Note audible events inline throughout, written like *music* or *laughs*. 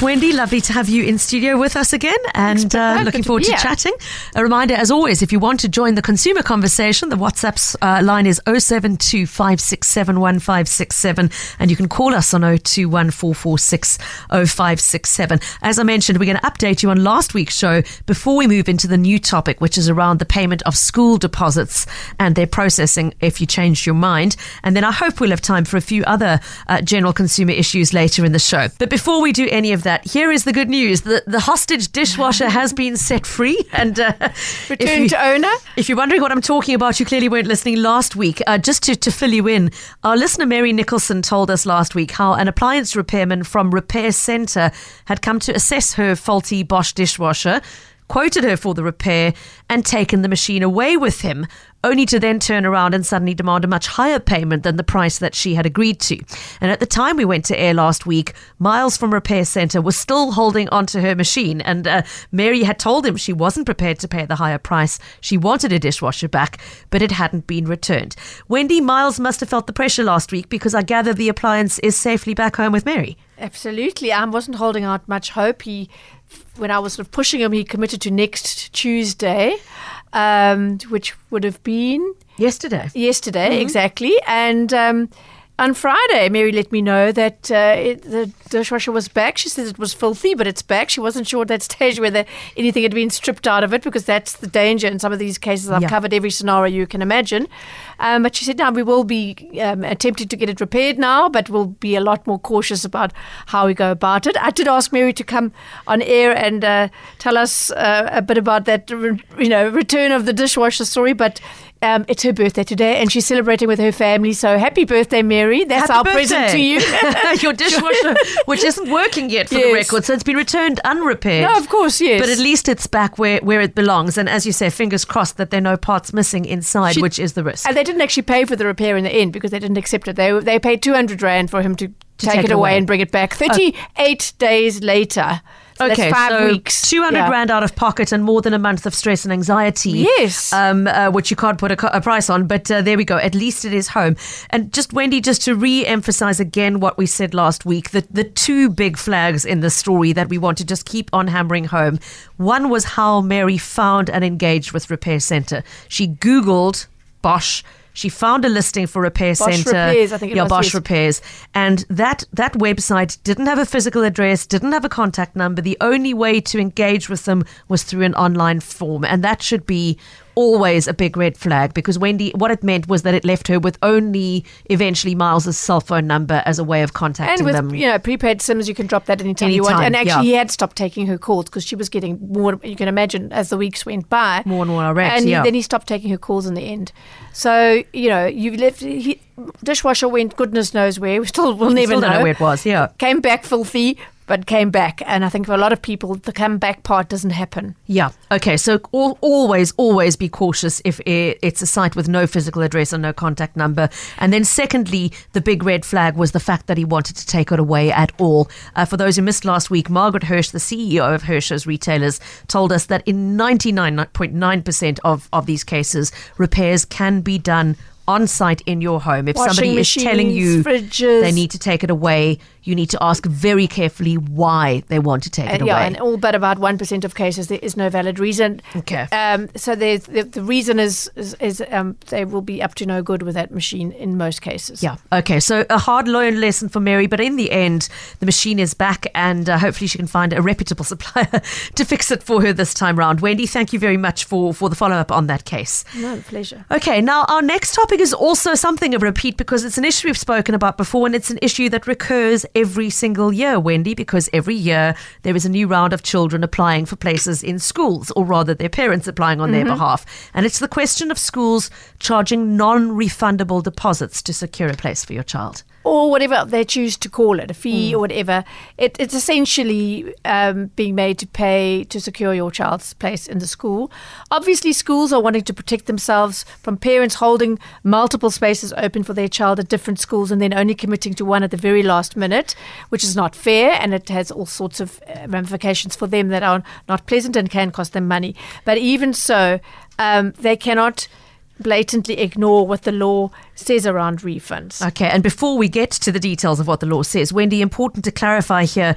Wendy, lovely to have you in studio with us again and uh, looking Good to forward to chatting. A reminder, as always, if you want to join the consumer conversation, the WhatsApp uh, line is 072 and you can call us on 021 0567. As I mentioned, we're going to update you on last week's show before we move into the new topic, which is around the payment of school deposits and their processing if you changed your mind. And then I hope we'll have time for a few other uh, general consumer issues later in the show. But before we do any of that, here is the good news. The, the hostage dishwasher has been set free. *laughs* And uh, Returned you- to owner? if you're wondering what I'm talking about, you clearly weren't listening last week. Uh, just to, to fill you in, our listener Mary Nicholson told us last week how an appliance repairman from Repair Centre had come to assess her faulty Bosch dishwasher, quoted her for the repair, and taken the machine away with him. Only to then turn around and suddenly demand a much higher payment than the price that she had agreed to. And at the time we went to air last week, Miles from Repair Centre was still holding onto her machine. And uh, Mary had told him she wasn't prepared to pay the higher price. She wanted a dishwasher back, but it hadn't been returned. Wendy, Miles must have felt the pressure last week because I gather the appliance is safely back home with Mary. Absolutely. I wasn't holding out much hope. He, when I was sort of pushing him, he committed to next Tuesday, um, which would have been Yesterday. yesterday exactly. And um, on Friday, Mary let me know that uh, it, the dishwasher was back. She said it was filthy, but it's back. She wasn't sure at that *laughs* stage whether anything had been stripped out of it because that's the danger in some of these cases. I've Yeah. covered every scenario you can imagine. Um, but she said, now we will be um, attempting to get it repaired now, but we'll be a lot more cautious about how we go about it. I did ask Mary to come on air and uh, tell us uh, a bit about that, you know, return of the dishwasher story, but um, it's her birthday today, and she's celebrating with her family. So happy birthday, Mary! That's Happy our present to you. *laughs* *laughs* Your dishwasher, which isn't working yet for the record, so it's been returned unrepaired. no, of course, yes. But at least it's back where, where it belongs. And as you say, fingers crossed that there are no parts missing inside, She- which is the risk. And they didn't actually pay for the repair in the end because they didn't accept it. They they paid two hundred rand for him to, take, take it away away. and bring it back. Thirty eight days later. Okay, that's five so weeks. 200 Yeah. rand out of pocket and more than a month of stress and anxiety. Yes. Um, uh, which you can't put a, a price on, but uh, there we go. At least it is home. And just, Wendy, just to re emphasize again what we said last week the, the two big flags in the story that we want to just keep on hammering home. One was how Mary found and engaged with Repair Centre. She Googled Bosch. She found a listing for Repair Bosch Centre. Repairs, I think it yeah, Bosch yes. repairs. And that that website didn't have a physical address, didn't have a contact number. The only way to engage with them was through an online form, and that should be always a big red flag because Wendy, what it meant was that it left her with only eventually Miles's cell phone number as a way of contacting And with them. you know prepaid SIMs, you can drop that anytime, you want. And actually, yeah. he had stopped taking her calls because she was getting more. You can imagine as the weeks went by, More and more irate, And yeah. then he stopped taking her calls in the end. So you know, you've left. He, dishwasher went goodness knows where. We still will never Still don't know where it was. Yeah. Came back filthy, but came back. And I think for a lot of people, the come back part doesn't happen. Yeah. Okay. So al- always, always be cautious if i- it's a site with no physical address and no contact number. And then, secondly, the big red flag was the fact that he wanted to take it away at all. Uh, for those who missed last week, Margaret Hirsch, the CEO of Hirsch's Retailers, told us that in 99.9% of, of these cases, repairs can be done on site in your home. If Washing somebody is telling you fridges. they need to take it away, you need to ask very carefully why they want to take it And, away. yeah, and all but about one percent of cases there is no valid reason. Okay. Um, so the the reason is is, is um, they will be up to no good with that machine in most cases. Yeah. Okay. So a hard learned lesson for Mary, but in the end, the machine is back, and uh, hopefully she can find a reputable *laughs* supplier to fix it for her this time round. Wendy, thank you very much for for the follow up on that case. No pleasure. Okay, now our next topic is also something of a repeat because it's an issue we've spoken about before and it's an issue that recurs every single year, Wendy, because every year there is a new round of children applying for places in schools, or rather their parents applying on their mm-hmm. behalf. And it's the question of schools charging non refundable deposits to secure a place for your child. Or whatever they choose to call it, a fee or whatever. It, it's essentially um, being made to pay to secure your child's place in the school. Obviously, schools are wanting to protect themselves from parents holding multiple spaces open for their child at different schools and then only committing to one at the very last minute, which is not fair and it has all sorts of uh, ramifications for them that are not pleasant and can cost them money. But even so, um, they cannot blatantly ignore what the law says around refunds. Okay, and before we get to the details of what the law says, Wendy, important to clarify here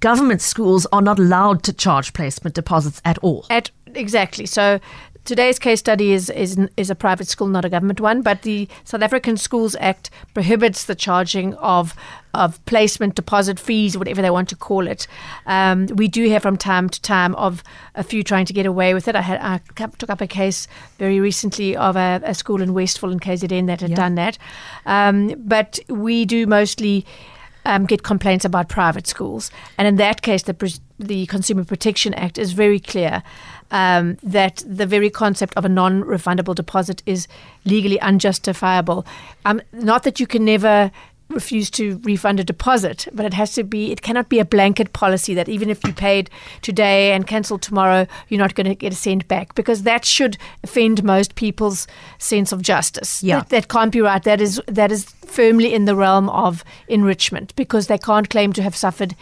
government schools are not allowed to charge placement deposits at all. At exactly. So today's case study is, is is a private school, not a government one. But the South African Schools Act prohibits the charging of of placement deposit fees, whatever they want to call it. Um, we do hear from time to time of a few trying to get away with it. I had I took up a case very recently of a, a school in Westville in KZN that had Yeah. done that. Um, but we do mostly um, get complaints about private schools. And in that case, the, the Consumer Protection Act is very clear um, that the very concept of a non refundable deposit is legally unjustifiable. Um, not that you can never refuse to refund a deposit, but it has to be, it cannot be a blanket policy that even if you paid today and cancel tomorrow, you're not going to get a cent back because that should offend most people's sense of justice. Yeah. That, that can't be right. That is, that is firmly in the realm of enrichment because they can't claim to have suffered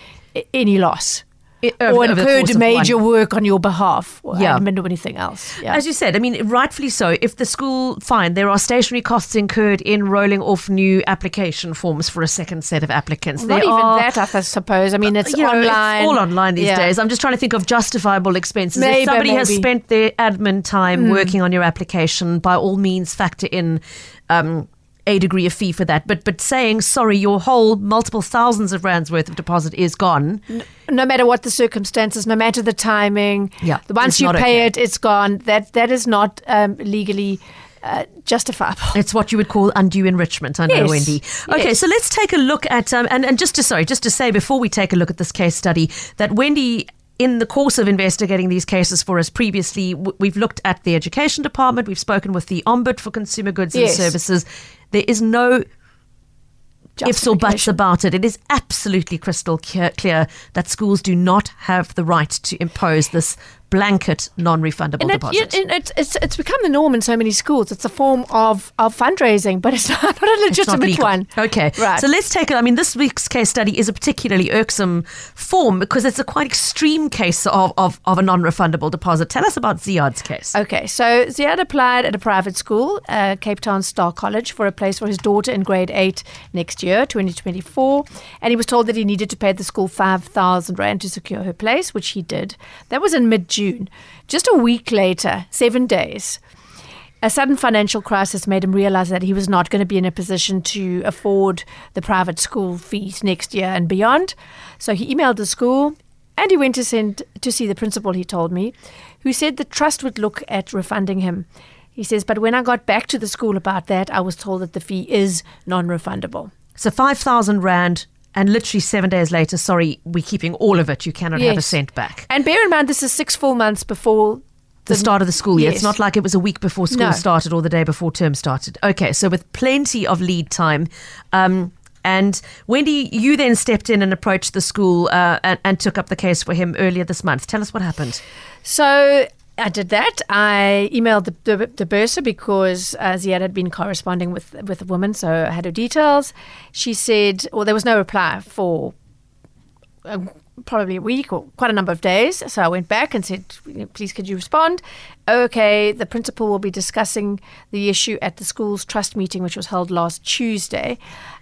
any loss. I- over- or incurred major one. work on your behalf or Yeah. admin or anything else. Yeah. As you said, I mean, rightfully so. If the school, fine, there are stationary costs incurred in rolling off new application forms for a second set of applicants. Not there even are, that, I suppose. I mean, it's you know, online. It's all online these Yeah. days. I'm just trying to think of justifiable expenses. Maybe, if somebody has maybe. Hmm. spent their admin time working on your application, by all means, factor in. Um, a degree of fee for that, but but saying sorry, your whole multiple thousands of rands worth of deposit is gone. no matter what the circumstances, no matter the timing. Yeah, once you pay okay. it, it's gone. That that is not um, legally uh, justifiable. *laughs* It's what you would call undue enrichment. I know, Yes, Wendy. Okay, yes. so let's take a look at um, and and just to sorry, just to say before we take a look at this case study that Wendy. In the course of investigating these cases for us previously, w- we've looked at the education department. We've spoken with the Ombud for Consumer Goods Yes. and Services. There is no ifs or buts about it. It is absolutely crystal clear, clear that schools do not have the right to impose this blanket non-refundable And, it, and it's, it's it's become the norm in so many schools. It's a form of, of fundraising, but it's *laughs* not, not a It's not legitimate one. Okay. Right. So let's take it. I mean, this week's case study is a particularly irksome form because it's a quite extreme case of, of, of a non refundable deposit. Tell us about Ziad's case. Okay, so Ziad applied at a private school, uh, Cape Town Star College, for a place for his daughter in grade 8 next year, 2024. And he was told that he needed to pay the school 5,000 Rand to secure her place, which he did. That was in mid June. Just a week later, seven days, a sudden financial crisis made him realize that he was not going to be in a position to afford the private school fees next year and beyond. So he emailed the school and he went to send to see the principal, he told me, who said the trust would look at refunding him. He says, but when I got back to the school about that, I was told that the fee is non refundable. So 5,000 Rand, and literally seven days later, sorry, we're keeping all of it. You cannot have a cent back. And bear in mind, this is six full months before The start of the school year. It's not like it was a week before school No. started or the day before term started. Okay, so with plenty of lead time. Um, and Wendy, you then stepped in and approached the school uh, and, and took up the case for him earlier this month. Tell us what happened. So I did that. I emailed the, the, the bursar because uh, Ziad had been corresponding with with a woman, so I had her details. She said, well, there was no reply for um, probably a week or quite a number of days. So I went back and said, please could you respond? Okay, the principal will be discussing the issue at the school's trust meeting, which was held last Tuesday.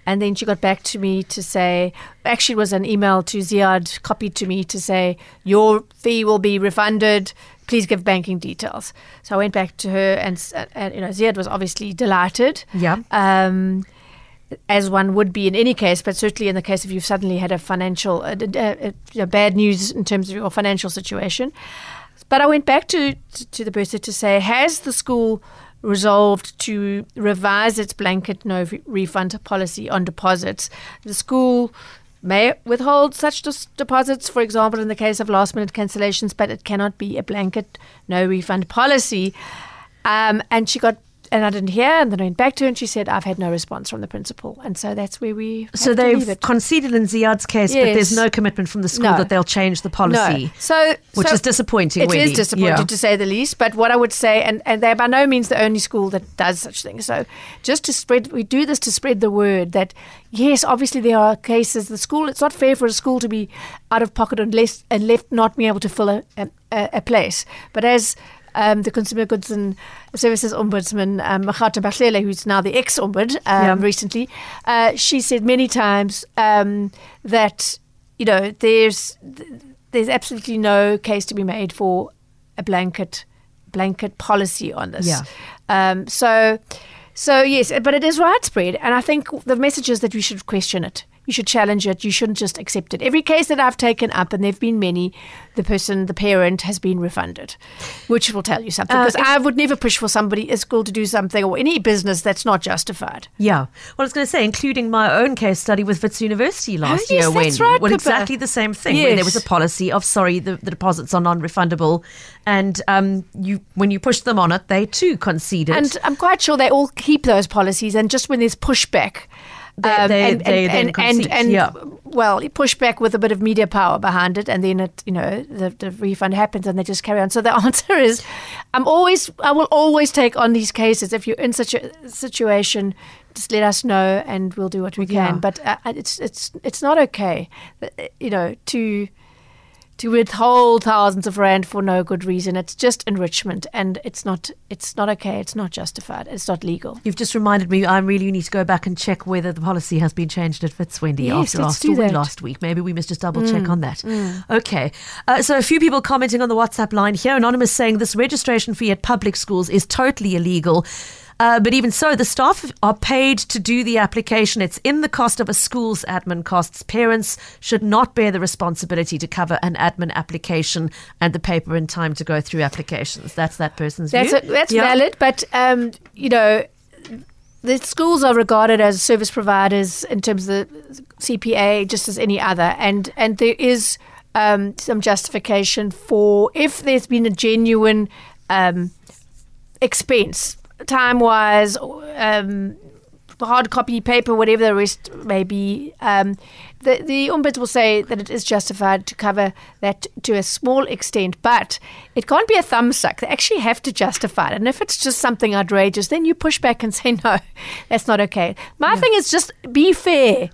And then she got back to me to say, actually, it was an email to Ziad copied to me to say, your fee will be refunded. Please give banking details. So I went back to her, and, s- and you know, Ziad was obviously delighted Yeah. um, as one would be in any case, but certainly in the case if you've suddenly had a financial, uh, uh, uh, bad news in terms of your financial situation. But I went back to, to, to the bursar to say, has the school resolved to revise its blanket no refund policy on deposits? The school may withhold such deposits, for example, in the case of last minute cancellations, but it cannot be a blanket no refund policy. Um, and she got, and I didn't hear, and then I went back to her and she said, I've had no response from the principal. And so that's where we. So they've conceded in Ziad's case, but there's no commitment from the school No. that they'll change the policy. No. So, Which so is disappointing, It is disappointing Yeah. to say the least. But what I would say, and, and they're by no means the only school that does such things. So just to spread, we do this to spread the word that yes, obviously there are cases. The school, it's not fair for a school to be out of pocket unless and left not being able to fill a, a, a place. But as um, the Consumer Goods and Services Ombudsman, um, Magauta Mphahlele, who's now the ex-ombud um, Yeah. recently, uh, she said many times um, that you know there's there's absolutely no case to be made for a blanket blanket policy on this. Yeah. Um, so, so yes, but it is widespread, and I think the message is that we should question it. You should challenge it. You shouldn't just accept it. Every case that I've taken up, and there've been many, the person, the parent, has been refunded, which will tell you something. Uh, Because I would never push for somebody at school to do something or any business that's not justified. Yeah. Well, I was going to say, including my own case study with Wits University last Oh, yes, year, Wendy. right, exactly the same thing. Where there was a policy of sorry, the, the deposits are non-refundable, and um, you when you pushed them on it, they too conceded. And I'm quite sure they all keep those policies, and just when there's pushback, um, They- they- and, they and, then and, and, and yeah. well, push back with a bit of media power behind it, and then it, you know, the, the refund happens, and they just carry on. So the *laughs* answer is, I'm always, I will always take on these cases. If you're in such a situation, just let us know, and we'll do what we Yeah. can. But uh, it's it's it's not okay, you know, to to withhold thousands of rand for no good reason. It's just enrichment, and it's not it's not okay. It's not justified. It's not legal. You've just reminded me. I really need to go back and check whether the policy has been changed at Wits Wendy Yes, after our story last week. Maybe we must just double check on that. Okay. Uh, so a few people commenting on the WhatsApp line here. Anonymous saying this registration fee at public schools is totally illegal. Uh, but even so, the staff are paid to do the application. It's in the cost of a school's admin costs. Parents should not bear the responsibility to cover an admin application and the paper in time to go through applications. That's that person's That's view. a, that's Yeah. valid, but um, you know, the schools are regarded as service providers in terms of the CPA, just as any other, and and there is um, some justification for if there's been a genuine um, expense, time wise, um, hard copy paper, whatever the rest may be. Um, the, the ombuds will say that it is justified to cover that to a small extent, but it can't be a thumb suck. They actually have to justify it. And if it's just something outrageous, then you push back and say, *laughs* no, that's not okay. My thing is just be fair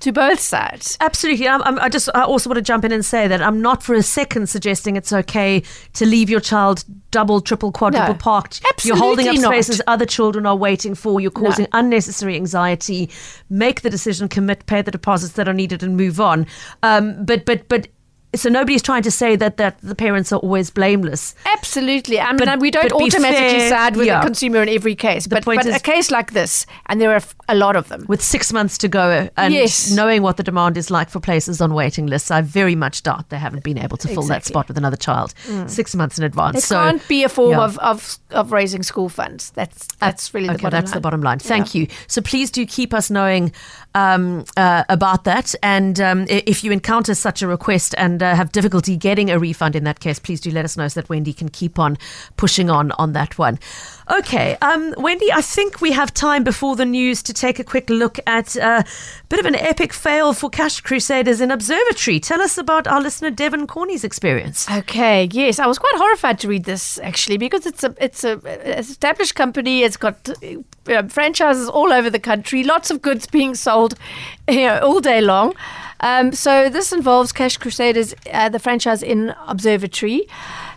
to both sides. Absolutely. I'm, I'm, I just I also want to jump in and say that I'm not for a second suggesting it's okay to leave your child double, triple, quadruple No, parked. You're holding up not. spaces other children are waiting for. You're causing unnecessary anxiety. Make the decision, commit, pay the deposits that are needed, and move on. Um, but but but. So nobody's trying to say that, that the parents are always blameless. Absolutely. I mean, But- we don't automatically fair, side with yeah. the consumer in every case. But, but is- a case like this, and there are a lot of them. With six months to go and Yes. knowing what the demand is like for places on waiting lists, I very much doubt they haven't been able to fill that spot with another child mm. six months in advance. It so, can't be a form yeah. of, of of raising school funds. That's uh, that's really the bottom that's the bottom line. Thank you. So please do keep us knowing um, uh, about that. And um, if you encounter such a request and uh, have difficulty getting a refund in that case, please do let us know so that Wendy can keep on pushing on on that one. Okay, um, Wendy, I think we have time before the news to take a quick look at a bit of an epic fail for Cash Crusaders in Observatory. Tell us about our listener Devon Corney's experience. Okay, yes, I was quite horrified to read this actually because it's a it's a a established company. It's got uh, franchises all over the country, lots of goods being sold, *laughs* you know, all day long. Um, so this involves Cash Crusaders, uh, the franchise in Observatory.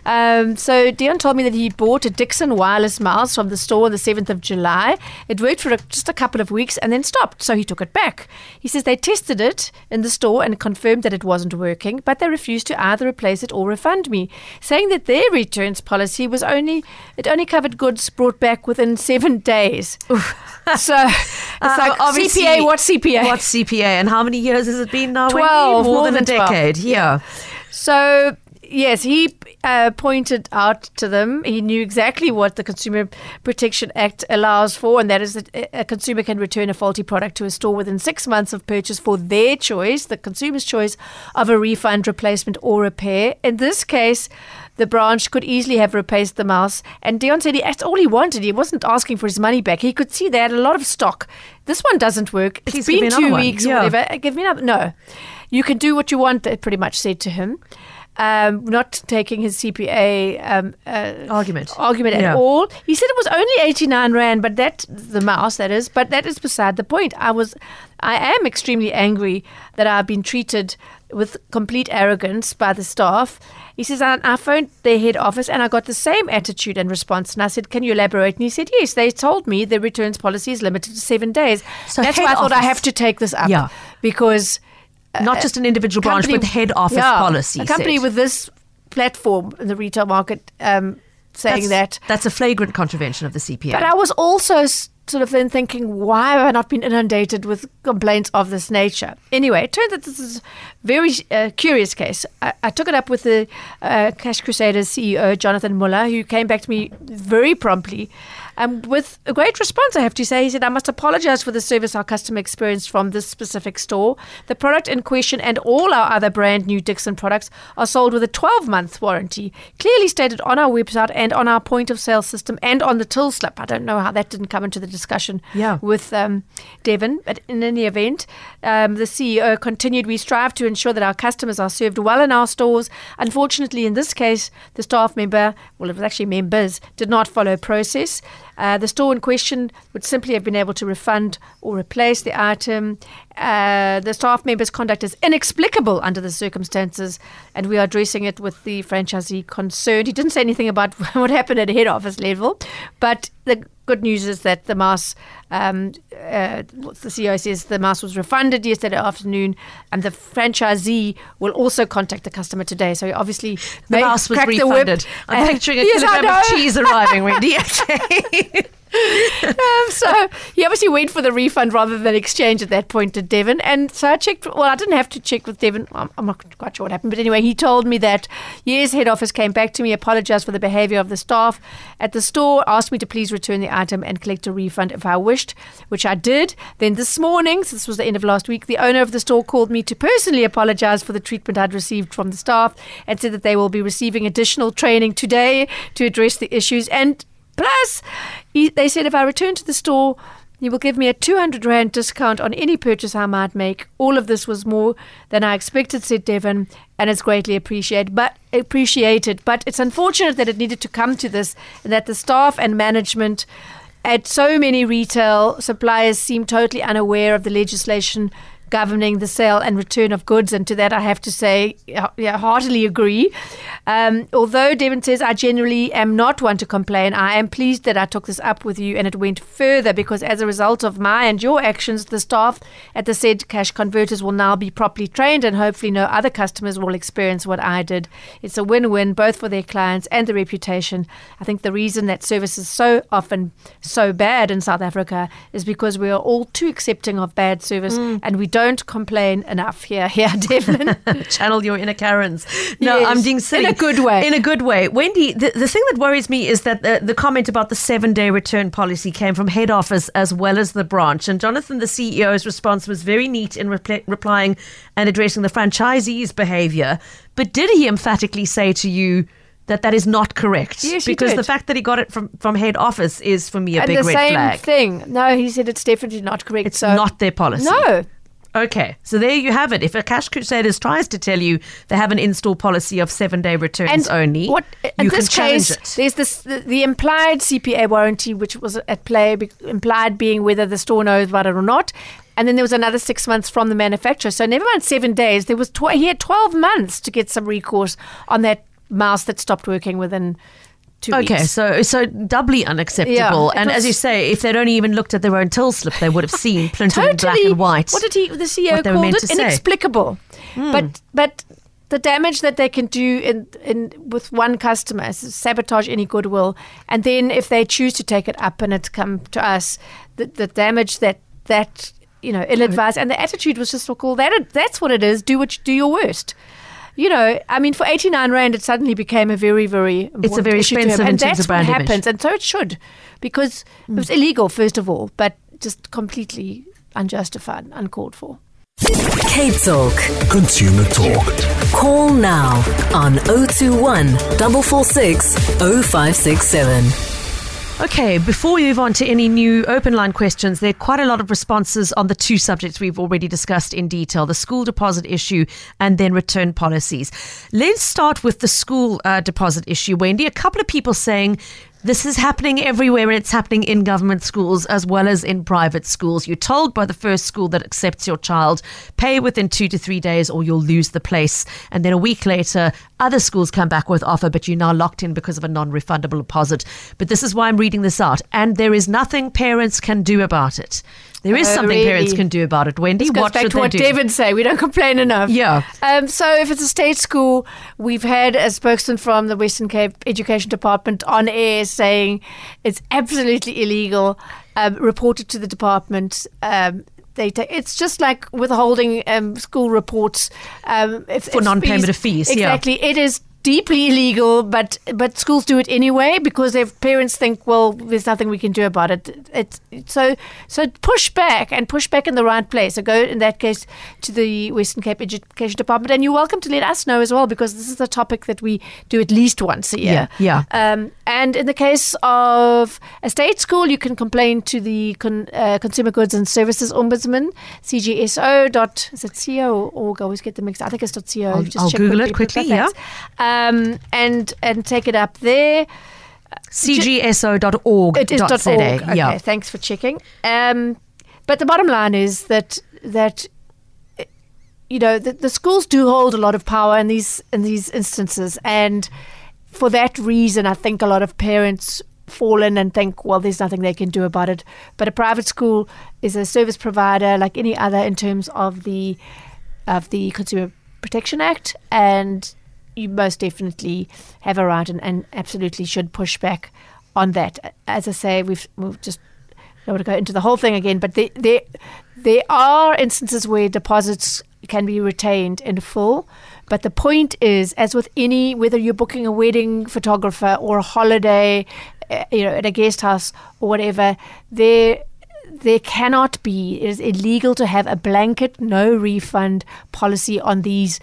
Um, so Dion told me that he bought a Dixon wireless mouse from the store on the 7th of July. It worked for a, just a couple of weeks and then stopped, so he took it back. He says they tested it in the store and confirmed that it wasn't working, but they refused to either replace it or refund me, saying that their returns policy was only it only covered goods brought back within seven *laughs* days. so it's *laughs* Uh, like CPA, what CPA? What's CPA and how many years has it been now? 12, more, more than, than a 12. decade. Yeah. So, yes, he uh, pointed out to them, he knew exactly what the Consumer Protection Act allows for, and that is that a consumer can return a faulty product to a store within six months of purchase for their choice, the consumer's choice of a refund, replacement, or repair. In this case, the branch could easily have replaced the mouse. And Dion said he, that's all he wanted. He wasn't asking for his money back. He could see they had a lot of stock. This one doesn't work. Please It's been two one. weeks Yeah. or whatever. Give me another. No. You can do what you want, they pretty much said to him. Um, not taking his CPA um, uh, Argument. argument Yeah. at all. He said it was only 89 rand, but that the mouse that is, but that is beside the point. I was I am extremely angry that I've been treated with complete arrogance by the staff. He says, I, I phoned their head office and I got the same attitude and response. And I said, Can you elaborate? And he said, Yes, they told me the returns policy is limited to seven days. So That's why I thought I have to take this up. Yeah. Because Not just an individual branch, but the head office yeah, policy. A company said. with this platform in the retail market um, saying that's, that. that's a flagrant contravention of the CPA. But I was also sort of then thinking, why have I not been inundated with complaints of this nature? Anyway, it turns out this is a very uh, curious case. I, I took it up with the uh, Cash Crusaders CEO, Jonathan Muller, who came back to me very promptly. Um, with a great response, I have to say. He said, I must apologize for the service our customer experienced from this specific store. The product in question and all our other brand new Dixon products are sold with a 12 month warranty, clearly stated on our website and on our point of sale system and on the till slip. I don't know how that didn't come into the discussion Yeah. with um, Devon, but in any event, um, the CEO continued, We strive to ensure that our customers are served well in our stores. Unfortunately, in this case, the staff member, well, it was actually members, did not follow process. Uh, the store in question would simply have been able to refund or replace the item. Uh, the staff member's conduct is inexplicable under the circumstances, and we are addressing it with the franchisee concerned. He didn't say anything about *laughs* what happened at head office level, but the good news is that the mass, um, uh, the CEO says the mass was refunded yesterday afternoon, and the franchisee will also contact the customer today. So obviously the mouse was crack the whip. refunded. I'm picturing a *laughs* Yes, kilogram of cheese arriving, Wendy. Okay. *laughs* *laughs* *laughs* um, so he obviously went for the refund rather than exchange at that point to Devon. And so I checked. Well, I didn't have to check with Devon. I'm, I'm not quite sure what happened, but anyway, he told me that yes, head office came back to me, apologized for the behaviour of the staff at the store, asked me to please return the item and collect a refund if I wished, which I did. Then this morning, so this was the end of last week, the owner of the store called me to personally apologize for the treatment I'd received from the staff and said that they will be receiving additional training today to address the issues and Plus, they said if I return to the store, you will give me a 200 Rand discount on any purchase I might make. All of this was more than I expected, said Devon, and it's greatly appreciated. But appreciated. But it's unfortunate that it needed to come to this and that the staff and management at so many retail suppliers seem totally unaware of the legislation governing the sale and return of goods. And to that, I have to say, yeah, heartily agree. Um, although Devon says I generally am not one to complain, I am pleased that I took this up with you and it went further because as a result of my and your actions, the staff at the said cash converters will now be properly trained and hopefully no other customers will experience what I did. It's a win win both for their clients and the reputation. I think the reason that service is so often so bad in South Africa is because we are all too accepting of bad service and we don't complain enough here. *laughs* Here, Devlin. *laughs* Channel your inner Karens. No, Yes, I'm being silly. in a good way. In a good way. Wendy, the, the thing that worries me is that the, the comment about the seven day return policy came from head office as well as the branch. And Jonathan, the CEO's response was very neat in repl- replying and addressing the franchisee's behavior. But did he emphatically say to you, that that is not correct Yes, because did. the fact that he got it from, from head office is for me a and big the red same flag. thing. No, he said it's definitely not correct. It's so not their policy. No. Okay, so there you have it. If a Cash Crusaders tries to tell you they have an install policy of seven day returns only, What in you this case, it. there's this the, the implied CPA warranty, which was at play, be- implied being whether the store knows about it or not. And then there was another six months from the manufacturer. So never mind seven days. There was tw- he had twelve months to get some recourse on that mouse that stopped working within two Okay, weeks. so so doubly unacceptable. Yeah, it and as you say, if they'd only even looked at their own till slip, they would have seen *laughs* printed in black and white. What did he? The CEO what they were called it inexplicable. Hmm. But but the damage that they can do in in with one customer is sabotage any goodwill, and then if they choose to take it up and it's come to us, the the damage that that you know ill advised and the attitude was just well, that that's what it is. Do what you, do your worst. You know, I mean, for eighty nine rand, it suddenly became a very, very important very issue expensive and that's of brand what image. happens, and so it should, because it was mm. illegal first of all, but just completely unjustified, uncalled for. Cape Talk. Consumer Talk. Call now on 021 446 0567. Okay, before we move on to any new open line questions, there are quite a lot of responses on the two subjects we've already discussed in detail the school deposit issue and then return policies. Let's start with the school uh, deposit issue, Wendy. A couple of people saying this is happening everywhere. And it's happening in government schools as well as in private schools. You're told by the first school that accepts your child, pay within two to three days or you'll lose the place. And then a week later, other schools come back with offer, but you're now locked in because of a non refundable deposit. But this is why I'm reading this out. And there is nothing parents can do about it. There is Oh, something really? parents can do about it. Wendy, This goes what back to what do? Devin say. We don't complain enough. Yeah. Um, so if it's a state school, we've had a spokesman from the Western Cape Education Department on air saying it's absolutely illegal. Um, reported to the department. Um, they ta- it's just like withholding um, school reports um, if, For non-payment of fees, yeah. Exactly, it is deeply illegal, but but schools do it anyway because their parents think, well, there's nothing we can do about it. It's so so push back and push back in the right place. So go in that case to the Western Cape Education Department, and you're welcome to let us know as well because this is a topic that we do at least once a year. Yeah, Um, and in the case of a state school, you can complain to the con, uh, Consumer Goods and Services Ombudsman, CGSO. Dot, is it CO or org? I always get them mixed. I think it's .co. I'll- Just I'll check Google it quickly, yeah. Thanks. Um, and and take it up there. cgso.org. It is. .org. Okay, Yeah. thanks for checking. Um, but the bottom line is that that you know the, the schools do hold a lot of power in these in these instances, and for that reason, I think a lot of parents fall in and think, well, there's nothing they can do about it. But a private school is a service provider like any other in terms of the of the Consumer Protection Act, and you most definitely have a right and, and absolutely should push back on that. As I say, we've, we've just want to go into the whole thing again, but there, there, there are instances where deposits can be retained in full. But the point is, as with any, whether you're booking a wedding photographer or a holiday, uh, you know, at a guest house or whatever, there there cannot be. It is illegal to have a blanket no refund policy on these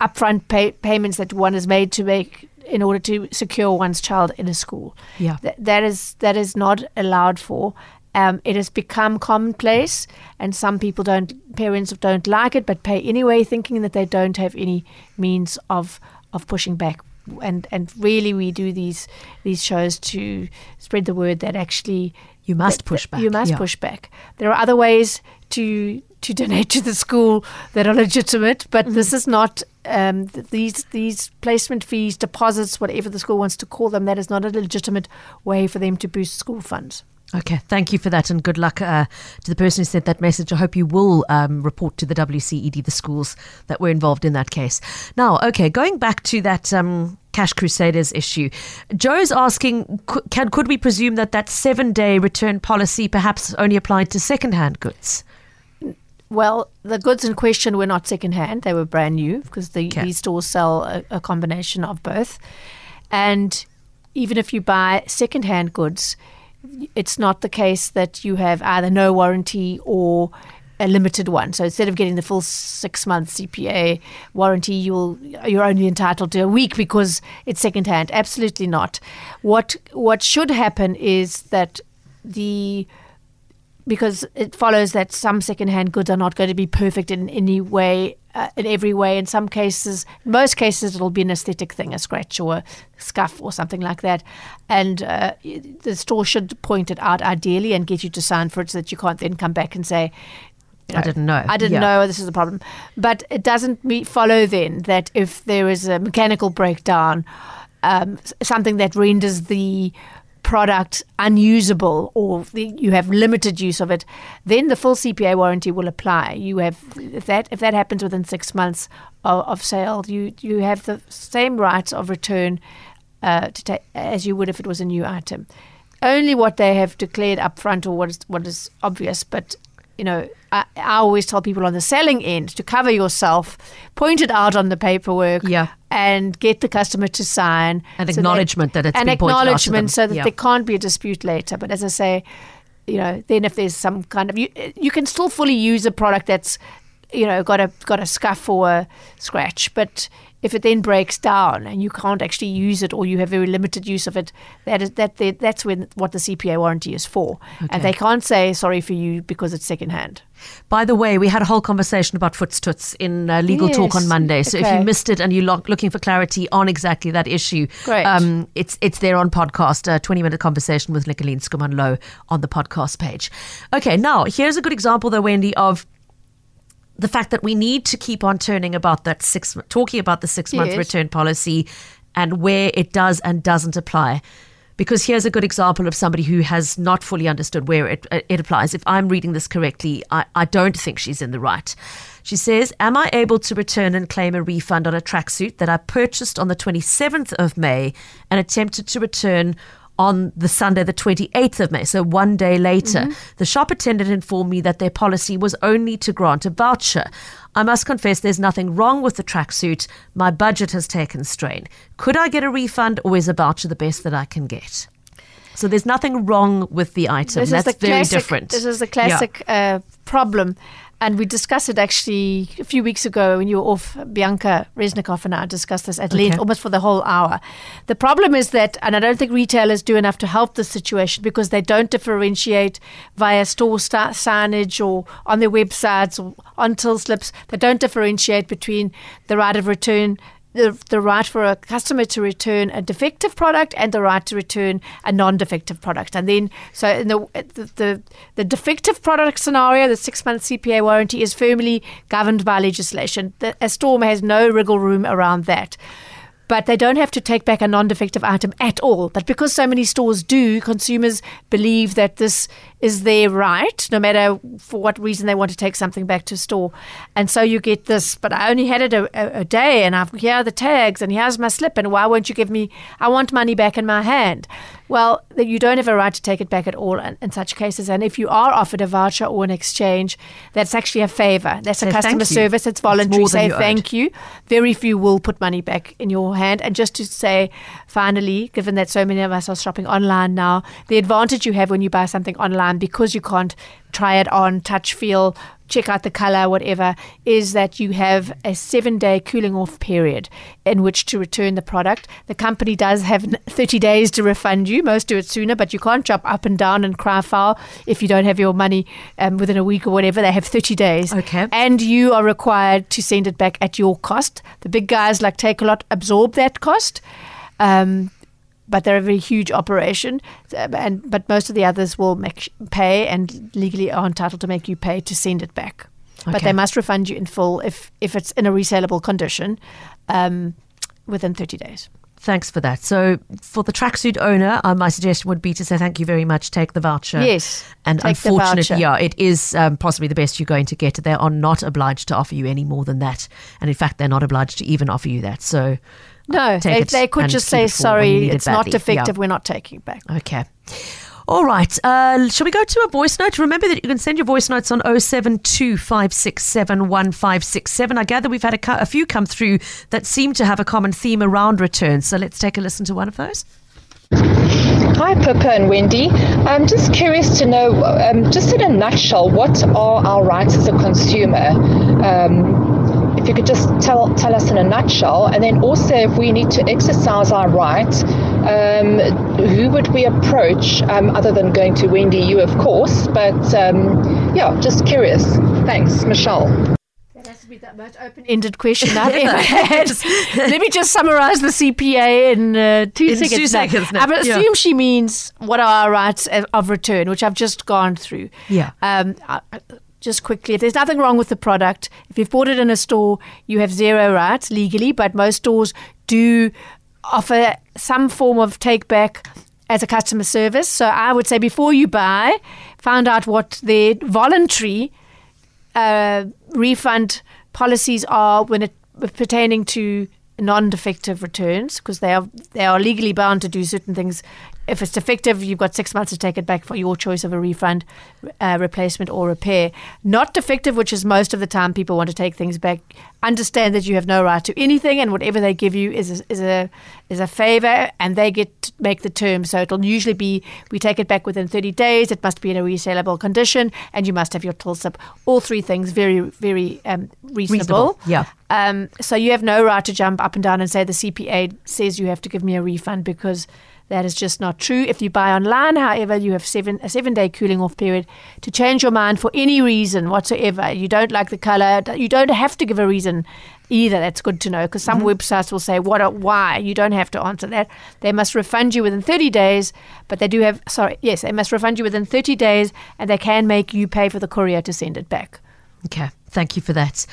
upfront pay- payments that one is made to make in order to secure one's child in a school. Yeah. Th- that is that is not allowed for. Um, it has become commonplace, and some people don't, parents don't like it, but pay anyway, thinking that they don't have any means of of pushing back. And and really, we do these these shows to spread the word that actually You must that- push back, You must yeah. push back. There are other ways to to donate to the school that are legitimate, but Mm-hmm. this is not. Um, these these placement fees, deposits, whatever the school wants to call them, that is not a legitimate way for them to boost school funds. Okay, thank you for that, and good luck uh, to the person who sent that message. I hope you will um, report to the WCED the schools that were involved in that case. Now, okay, going back to that um, Cash Crusaders issue, Joe's asking: Can could we presume that that seven day return policy perhaps only applied to second hand goods? Well, the goods in question were not secondhand; they were brand new because the, Okay. these stores sell a, a combination of both. And even if you buy secondhand goods, it's not the case that you have either no warranty or a limited one. So instead of getting the full six month CPA warranty, you'll you're only entitled to a week because it's secondhand. Absolutely not. What what should happen is that the because it follows that some secondhand goods are not going to be perfect in any way, uh, in every way. In some cases, in most cases, it'll be an aesthetic thing, a scratch or a scuff or something like that. And uh, the store should point it out ideally and get you to sign for it so that you can't then come back and say, you I didn't know. I didn't Yeah. know this is a problem. But it doesn't me- follow then that if there is a mechanical breakdown, um, something that renders the product unusable or the, you have limited use of it, then the full CPA warranty will apply. You have if that if that happens within six months of, of sale, you you have the same rights of return uh, to ta- as you would if it was a new item. Only what they have declared upfront or what is what is obvious, but you know, I, I always tell people on the selling end to cover yourself, point it out on the paperwork, Yeah. and get the customer to sign An so acknowledgement that it's an been pointed out to them. acknowledgement so that Yeah. there can't be a dispute later. But as I say, you know, then if there's some kind of you, you can still fully use a product that's you know, got a got a scuff or a scratch. But if it then breaks down and you can't actually use it or you have very limited use of it, that is that that's when what the CPA warranty is for. And they can't say sorry for you because it's secondhand. By the way, we had a whole conversation about voetstoots in uh, Legal Talk on Monday. So if you missed it and you're lo- looking for clarity on exactly that issue, Great. um, it's it's there on podcast. A 20 minute conversation with Nicolene Schoeman-Louw on the podcast page. Okay, now here's a good example, though, Wendy, of the fact that we need to keep on turning about that six, talking about the six month Yes. return policy and where it does and doesn't apply. Because here's a good example of somebody who has not fully understood where it, uh, it applies. If I'm reading this correctly, I, I don't think she's in the right. She says, Am I able to return and claim a refund on a tracksuit that I purchased on the 27th of May and attempted to return on the Sunday, the 28th of May, so one day later. The shop attendant informed me that their policy was only to grant a voucher. I must confess there's nothing wrong with the tracksuit. My budget has taken strain. Could I get a refund or is a voucher the best that I can get? So there's nothing wrong with the item. This That's is the very classic, different. This is the Yeah. classic uh, problem. And we discussed it actually a few weeks ago when you were off. Bianca Resnikoff and I discussed this at length, almost for the whole hour. The problem is that, and I don't think retailers do enough to help this situation because they don't differentiate via store signage or on their websites or on till slips. They don't differentiate between the right of return the, the right for a customer to return a defective product and the right to return a non-defective product. And then, so in the the, the, the defective product scenario, the six-month CPA warranty is firmly governed by legislation. The, a store has no wriggle room around that. But they don't have to take back a non defective item at all. But because so many stores do, consumers believe that this is their right, no matter for what reason they want to take something back to store. And so you get this, but I only had it a, a, a day and I've, here are the tags and here's my slip and why won't you give me, I want money back in my hand. Well, you don't have a right to take it back at all in, in such cases. And if you are offered a voucher or an exchange, that's actually a favor. That's Say a customer service. It's It's voluntary. than Say you thank you. Very few will put money back in your hand. And just to say, finally, given that so many of us are shopping online now, the advantage you have when you buy something online because you can't try it on, touch, feel, check out the color, whatever, is that you have a seven day cooling off period in which to return the product. The company does have 30 days to refund you. Most do it sooner, but you can't jump up and down and cry foul if you don't have your money um, within a week or whatever. They have 30 days. Okay. And you are required to send it back at your cost. The big guys like Takealot absorb that cost. Um, but they're a very huge operation, and but most of the others will make pay and legally are entitled to make you pay to send it back. But they must refund you in full if if it's in a resaleable condition um, within 30 days. Thanks for that. So, for the tracksuit owner, uh, my suggestion would be to say thank you very much, take the voucher. Yes, And unfortunately, yeah, it is um, possibly the best you're going to get. They are not obliged to offer you any more than that. And in fact, they're not obliged to even offer you that. So, No, take they, it they could just say it for when you sorry, need it it's not defective. Yeah. We're not taking it back. Okay. All right. Uh, shall we go to a voice note? Remember that you can send your voice notes on 0725671567. I gather we've had a, cu- a few come through that seem to have a common theme around returns. So let's take a listen to one of those. Hi, Pippa and Wendy. I'm just curious to know, um, just in a nutshell, what are our rights as a consumer? Um, if you could just tell tell us in a nutshell, and then also if we need to exercise our rights, um, who would we approach um, other than going to Wendy? You, of course, but um, yeah, just curious. Thanks, Michelle. That has to be the most open-ended question I've ever *laughs* had. Let me just summarize the CPA in uh, two In seconds. two seconds now, I would yeah. assume she means what are our rights of- of return, which I've just gone through. Yeah. Um, I- I- just quickly, if there's nothing wrong with the product, if you've bought it in a store, you have zero rights legally, but most stores do offer some form of take back as a customer service. So I would say before you buy, find out what the voluntary uh, refund policies are when it pertaining to non-defective returns because they are they are legally bound to do certain things if it's defective, you've got six months to take it back for your choice of a refund, uh, replacement, or repair. Not defective, which is most of the time people want to take things back. Understand that you have no right to anything, and whatever they give you is a, is a is a favor, and they get to make the terms. So it'll usually be we take it back within 30 days. It must be in a resellable condition, and you must have your till slip. All three things very very um, reasonable. Reasonable, yeah. Um, so you have no right to jump up and down and say the CPA says you have to give me a refund because that is just not true. If you buy online, however, you have seven a seven day cooling off period to change your mind for any reason whatsoever. You don't like the color, you don't have to give a reason either. That's good to know because some mm-hmm. websites will say what, or why. You don't have to answer that. They must refund you within 30 days, but they do have sorry, yes, they must refund you within 30 days, and they can make you pay for the courier to send it back. Okay, thank you for that.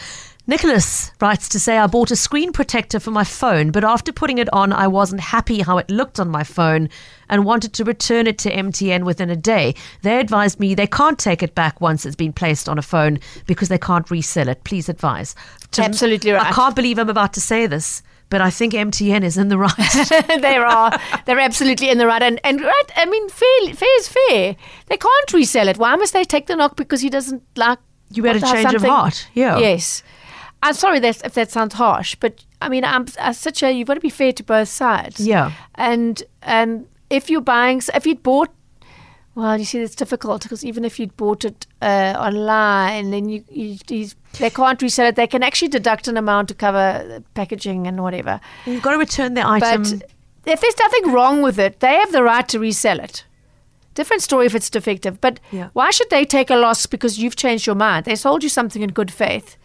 Nicholas writes to say, I bought a screen protector for my phone, but after putting it on, I wasn't happy how it looked on my phone and wanted to return it to MTN within a day. They advised me they can't take it back once it's been placed on a phone because they can't resell it. Please advise. Absolutely I can't believe I'm about to say this, but I think MTN is in the right. *laughs* they are. They're absolutely in the right. And, and right, I mean, fair, fair is fair. They can't resell it. Why must they take the knock because he doesn't like You had a want to change of heart, yeah. Yes. I'm sorry that's, if that sounds harsh, but I mean, I'm, I'm such a, you've got to be fair to both sides. Yeah. And um, if you're buying, if you'd bought, well, you see, it's difficult because even if you'd bought it uh, online, and then you, you, you they can't resell it. They can actually deduct an amount to cover packaging and whatever. You've got to return the item. But if there's nothing wrong with it, they have the right to resell it. Different story if it's defective. But Yeah. why should they take a loss because you've changed your mind? They sold you something in good faith.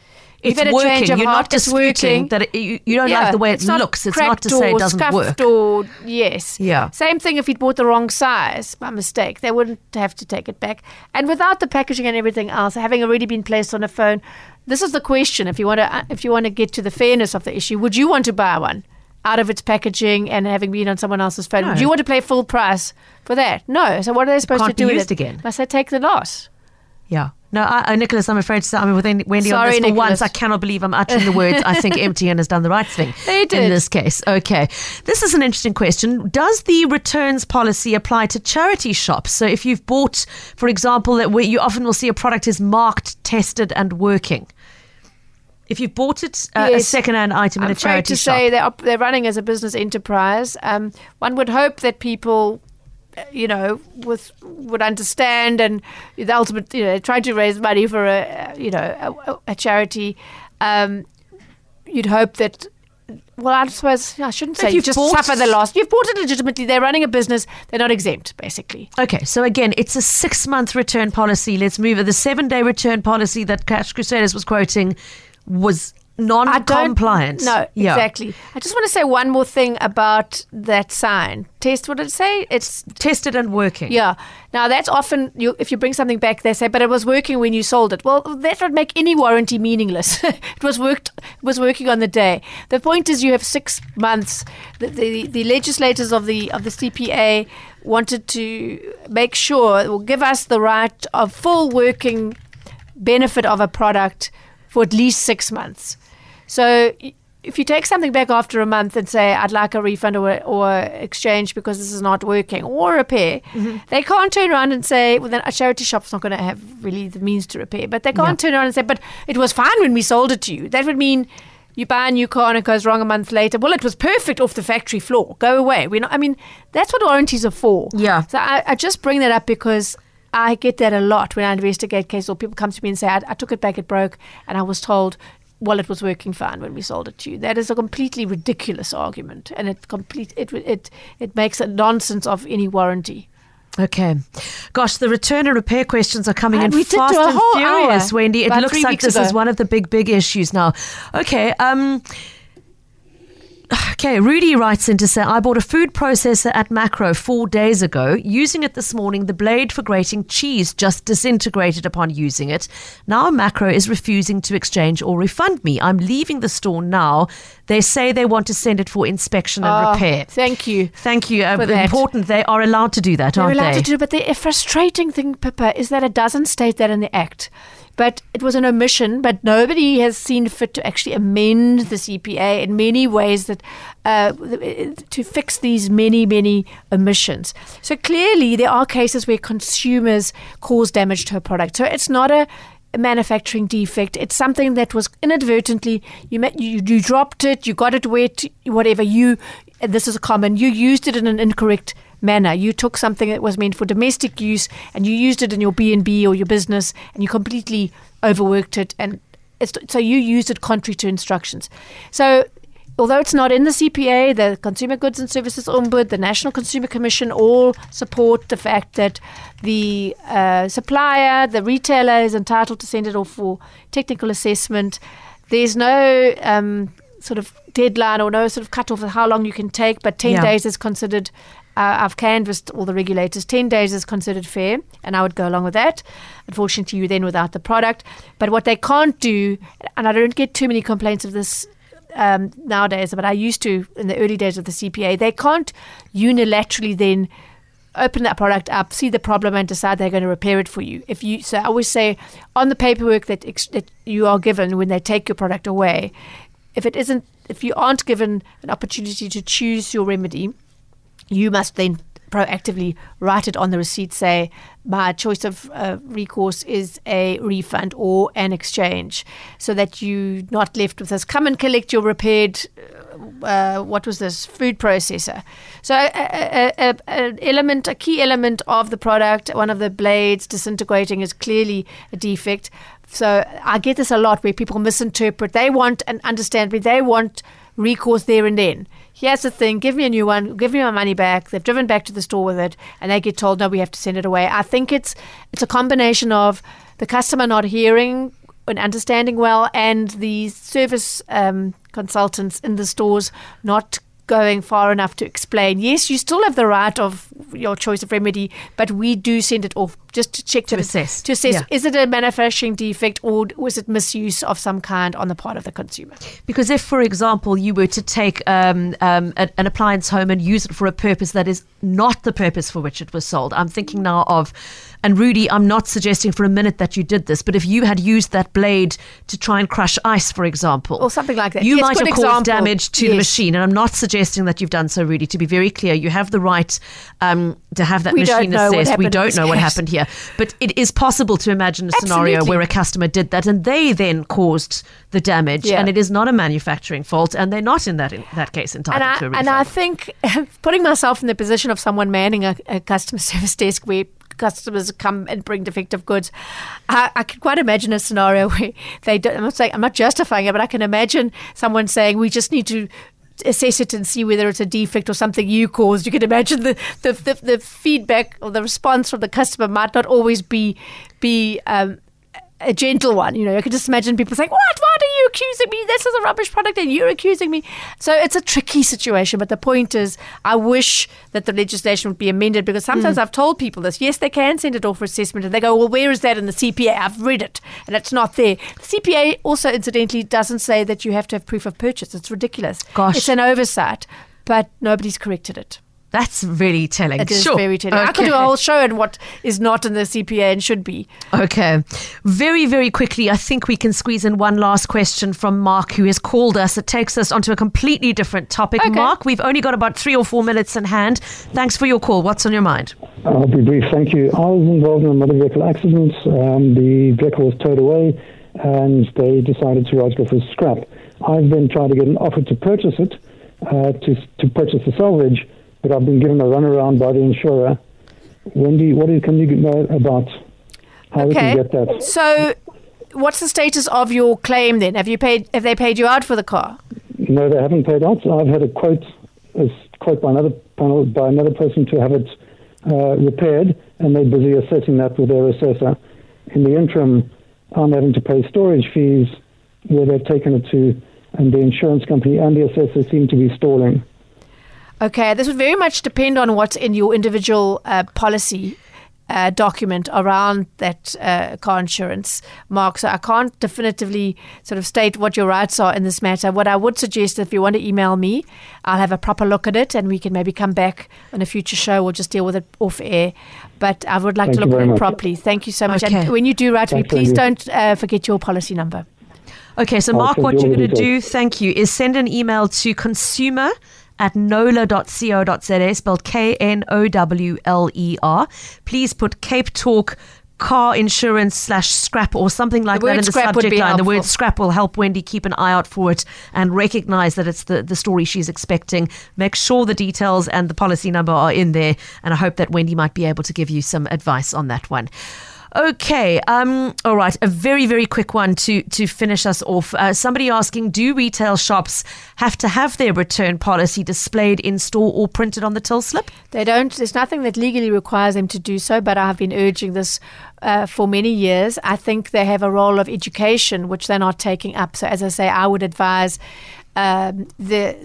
You've it's working. You're heart, not disputing working. that it, you, you don't Yeah, like the way it it's looks. It's not to say it doesn't work. Or, yes. Yeah. Same thing if you'd bought the wrong size by mistake. They wouldn't have to take it back. And without the packaging and everything else, having already been placed on a phone, this is the question. If you want to, uh, if you want to get to the fairness of the issue, would you want to buy one out of its packaging and having been on someone else's phone? No. Would you want to pay full price for that? No. So what are they supposed to do be with used it? again. Must they take the loss? Yeah. No, I, uh, Nicholas, I'm afraid to say, I mean, with Wendy on Sorry, this for Nicholas. once, I cannot believe I'm uttering the words. I think *laughs* MTN has done the right thing They in this case. Okay. This is an interesting question. Does the returns policy apply to charity shops? So if you've bought, for example, that where you often will see a product is marked, tested, and working. If you've bought it, uh, a second-hand item in I'm a charity afraid to shop, say they're, op- they're running as a business enterprise. Um, one would hope that people, you know, with would understand and the ultimate, you know, trying to raise money for a, you know, a, a charity. Um, you'd hope that. Well, I suppose I shouldn't say you just suffer the loss. You've bought it legitimately. They're running a business. They're not exempt, basically. Okay, so again, it's a six month return policy. Let's move it. The seven day return policy that Cash Crusaders was quoting was non I don't- compliant. No, Yeah. exactly. I just want to say one more thing about that sign. Test. What did it say? It's Tested and working. Yeah. Now that's often you, if you bring something back, they say, "But it was working when you sold it." Well, that would make any warranty meaningless. *laughs* it was worked it was working on the day. The point is, you have six months. The, the, the legislators of the of the CPA wanted to make sure, or give us the right of full working benefit of a product for at least six months. So if you take something back after a month and say, I'd like a refund or, or exchange because this is not working or repair, mm-hmm. they can't turn around and say, well, then a charity shop's not going to have really the means to repair. But they can't turn around and say, but it was fine when we sold it to you. That would mean you buy a new car and it goes wrong a month later. Well, it was perfect off the factory floor. Go away. We're not, I mean, that's what warranties are for. Yeah. So I, I just bring that up because I get that a lot when I investigate cases or people come to me and say, I, I took it back, it broke, and I was told, well, it was working fine when we sold it to you. That is a completely ridiculous argument, and it complete it it it makes a nonsense of any warranty. Okay. Gosh, the return and repair questions are coming Uh, in we fast and furious, hour Wendy. It looks like this is one of the big, big issues now. Okay. Um, Okay, Rudy writes in to say, I bought a food processor at Makro four days ago. Using it this morning, the blade for grating cheese just disintegrated upon using it. Now Makro is refusing to exchange or refund me. I'm leaving the store now. They say they want to send it for inspection and Oh, repair. Thank you. Thank you. Uh, important. They are allowed to do that, They're aren't allowed they? to do, but the frustrating thing, Pippa, is that it doesn't state that in the Act. But it was an omission. But nobody has seen fit to actually amend the CPA in many ways that uh, to fix these many many omissions. So clearly, there are cases where consumers cause damage to a product. So it's not a manufacturing defect. It's something that was inadvertently you met, you, you dropped it, you got it wet, whatever you. This is common. You used it in an incorrect manner. You took something that was meant for domestic use and you used it in your B and B or your business, and you completely overworked it, and so you used it contrary to instructions. So although it's not in the CPA, the Consumer Goods and Services Ombud, the National Consumer Commission all support the fact that the uh, supplier, the retailer is entitled to send it off for technical assessment. There's no um, sort of deadline or no sort of cutoff of how long you can take, but 10 yeah. days is considered. Uh, I've canvassed all the regulators. 10 days is considered fair, and I would go along with that. Unfortunately, you then without the product. But what they can't do, and I don't get too many complaints of this um, nowadays, but I used to in the early days of the CPA, they can't unilaterally then open that product up, see the problem, and decide they're going to repair it for you. If you, so I always say on the paperwork that, ex- that you are given when they take your product away, if it isn't, if you aren't given an opportunity to choose your remedy, you must then proactively write it on the receipt, say, my choice of uh, recourse is a refund or an exchange, so that you're not left with this. Come and collect your repaired, uh, uh what was this, food processor. So, an element, a key element of the product, one of the blades disintegrating is clearly a defect. So, I get this a lot where people misinterpret. They want and understand me, they want recourse there and then here's the thing, give me a new one, give me my money back. They've driven back to the store with it and they get told, no, we have to send it away. I think it's it's a combination of the customer not hearing and understanding well and the service um, consultants in the stores not going far enough to explain. Yes, you still have the right of your choice of remedy, but we do send it off just to check to assess. To assess yeah. is it a manufacturing defect or was it misuse of some kind on the part of the consumer? Because if, for example, you were to take um, um, an, an appliance home and use it for a purpose that is not the purpose for which it was sold, I'm thinking now of and Rudy, I'm not suggesting for a minute that you did this, but if you had used that blade to try and crush ice, for example, or something like that, you yes, might have example. caused damage to yes. the machine. And I'm not suggesting that you've done so, Rudy. To be very clear, you have the right um, to have that we machine assessed. We don't know what happened here, but it is possible to imagine a Absolutely. scenario where a customer did that and they then caused the damage, yeah. and it is not a manufacturing fault, and they're not in that in that case entitled and I, to a refund. And I think *laughs* putting myself in the position of someone manning a, a customer *laughs* service desk where customers come and bring defective goods. I, I can quite imagine a scenario *laughs* where they don't, I'm not saying, I'm not justifying it, but I can imagine someone saying, we just need to assess it and see whether it's a defect or something you caused. You can imagine the, the, the, the feedback or the response from the customer might not always be be um, a gentle one. You know, I could just imagine people saying, "What? Why are you accusing me? This is a rubbish product, and you're accusing me." So it's a tricky situation. But the point is, I wish that the legislation would be amended because sometimes mm. I've told people this. Yes, they can send it off for assessment, and they go, "Well, where is that in the CPA? I've read it, and it's not there." The CPA also, incidentally, doesn't say that you have to have proof of purchase. It's ridiculous. Gosh, it's an oversight, but nobody's corrected it. That's really telling. It is sure. very telling. Okay. I could do a whole show on what is not in the CPA and should be. Okay. Very, very quickly, I think we can squeeze in one last question from Mark, who has called us. It takes us onto a completely different topic. Okay. Mark, we've only got about three or four minutes in hand. Thanks for your call. What's on your mind? I'll be brief. Thank you. I was involved in a motor vehicle accident. Um, the vehicle was towed away, and they decided to write it off as scrap. I've been trying to get an offer to purchase it, uh, to, to purchase the salvage but I've been given a runaround by the insurer. Wendy, what is, can you know about how okay. we can get that? So, what's the status of your claim then? Have you paid? Have they paid you out for the car? No, they haven't paid out. I've had a quote, a quote by another panel, by another person to have it uh, repaired, and they're busy assessing that with their assessor. In the interim, I'm having to pay storage fees where they've taken it to, and the insurance company and the assessor seem to be stalling. Okay, this would very much depend on what's in your individual uh, policy. uh, document around that uh, car insurance mark. So I can't definitively sort of state what your rights are in this matter. What I would suggest, if you want to email me, I'll have a proper look at it and we can maybe come back on a future show. We'll just deal with it off air. But I would like Thank to look at it much. properly. Thank you so much. Okay. And when you do write to me, please Wendy. don't uh, forget your policy number. Okay, so Mark, what you you're going to do, thank you, is send an email to consumer at knowler.co.za, spelled K N O W L E R. Please put Cape Talk car insurance slash scrap or something like that in the subject line. The word scrap will help Wendy keep an eye out for it and recognize that it's the, the story she's expecting. Make sure the details and the policy number are in there. And I hope that Wendy might be able to give you some advice on that one. Okay. Um, all right. A very, very quick one to, to finish us off. Uh, somebody asking Do retail shops have to have their return policy displayed in store or printed on the till slip? They don't. There's nothing that legally requires them to do so, but I've been urging this uh, for many years. I think they have a role of education, which they're not taking up. So, as I say, I would advise um, the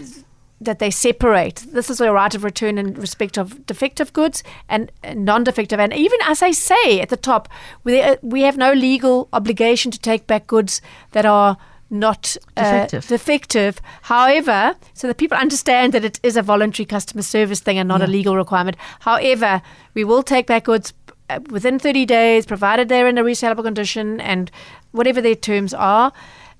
that they separate. This is a right of return in respect of defective goods and non-defective. And even as I say at the top, we we have no legal obligation to take back goods that are not uh, Defective. defective. However, so that people understand that it is a voluntary customer service thing and not a legal requirement. However, we will take back goods uh, within 30 days, provided they're in a resaleable condition and whatever their terms are.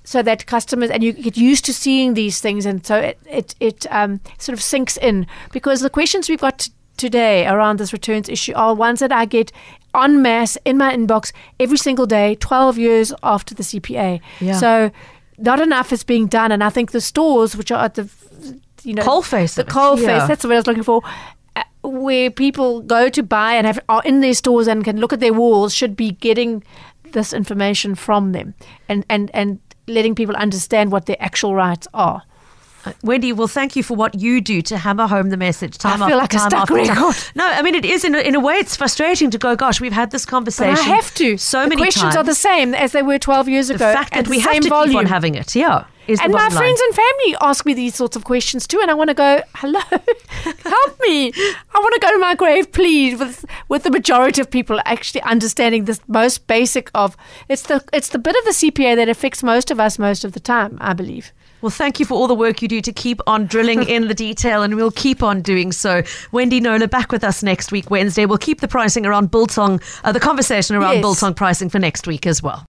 So that customers and you get used to seeing these things, and so it it, it um, sort of sinks in because the questions we've got t- today around this returns issue are ones that I get en masse in my inbox every single day, 12 years after the CPA. Yeah. So not enough is being done, and I think the stores, which are at the you know Coalface the of it, coal yeah. face. That's what I was looking for. Uh, where people go to buy and have are in their stores and can look at their walls should be getting this information from them and and and letting people understand what their actual rights are. Uh, Wendy, well, thank you for what you do to hammer home the message. Time I feel after like a time stuck after time. record. No, I mean it is in a, in a way. It's frustrating to go. Gosh, we've had this But conversation. I have to. so the many questions times. are the same as they were 12 years the ago. fact at that we have to volume. keep on having it. Yeah, is and my line. friends and family ask me these sorts of questions too, and I want to go, hello, *laughs* help me. I want to go to my grave, please, with with the majority of people actually understanding this most basic of it's the it's the bit of the CPA that affects most of us most of the time, I believe. Well, thank you for all the work you do to keep on drilling in the detail, and we'll keep on doing so. Wendy Knowler back with us next week, Wednesday. We'll keep the pricing around Biltong, uh, the conversation around Yes. Biltong pricing for next week as well.